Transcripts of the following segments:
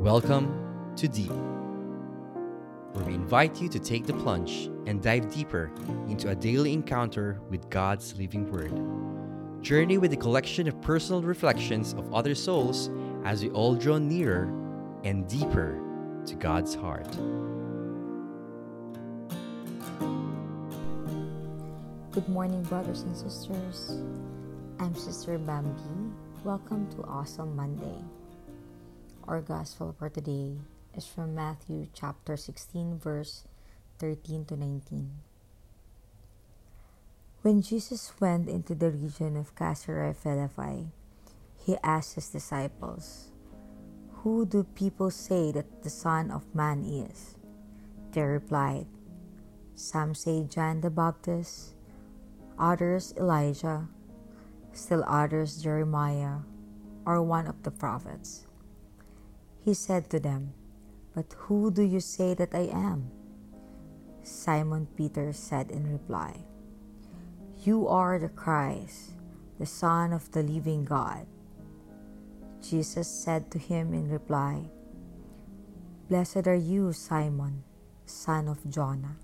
Welcome to Deep, where we invite you to take the plunge and dive deeper into a daily encounter with God's living Word. Journey with a collection of personal reflections of other souls as we all draw nearer and deeper to God's heart. Good morning, brothers and sisters. I'm Sister Bambi. Welcome to Awesome Monday. Our gospel for today is from Matthew chapter 16, verse 13 to 19. When Jesus went into the region of Caesarea Philippi, he asked his disciples, Who do people say that the Son of Man is? They replied, Some say John the Baptist, others Elijah, still others Jeremiah, or one of the prophets. He said to them, But who do you say that I am? Simon Peter said in reply, You are the Christ, the Son of the living God. Jesus said to him in reply, Blessed are you, Simon, son of Jonah,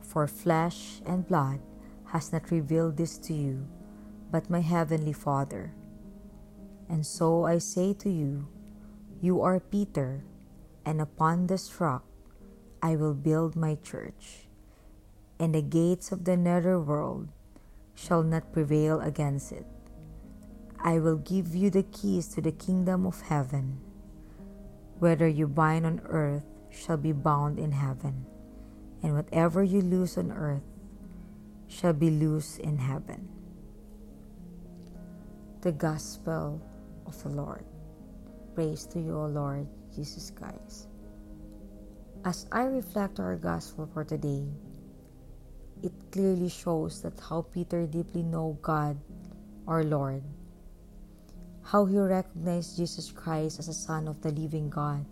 for flesh and blood has not revealed this to you, but my heavenly Father. And so I say to you, you are Peter, and upon this rock I will build my church, and the gates of the nether world shall not prevail against it. I will give you the keys to the kingdom of heaven. Whether you bind on earth shall be bound in heaven, and whatever you loose on earth shall be loose in heaven. The Gospel of the Lord. Praise to you, O Lord Jesus Christ. As I reflect our gospel for today, it clearly shows that how Peter deeply know God, our Lord, how he recognized Jesus Christ as a son of the living God.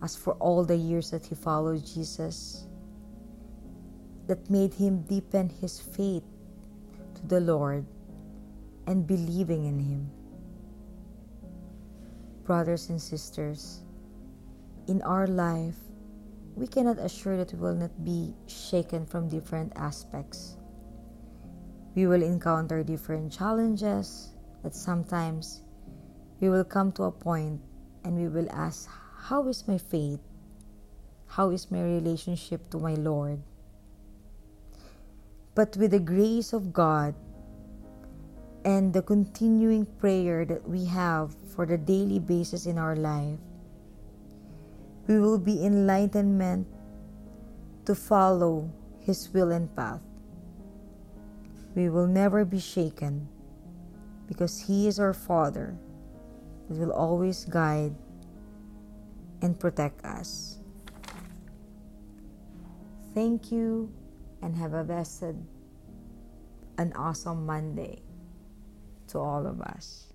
As for all the years that he followed Jesus, that made him deepen his faith to the Lord and believing in him brothers and sisters, in our life, we cannot assure that we will not be shaken from different aspects. We will encounter different challenges that sometimes we will come to a point and we will ask, How is my faith? How is my relationship to my Lord? But with the grace of God and the continuing prayer that we have for the daily basis in our life, we will be enlightenment to follow His will and path. We will never be shaken because He is our Father that will always guide and protect us. Thank you and have a blessed, an awesome Monday to all of us.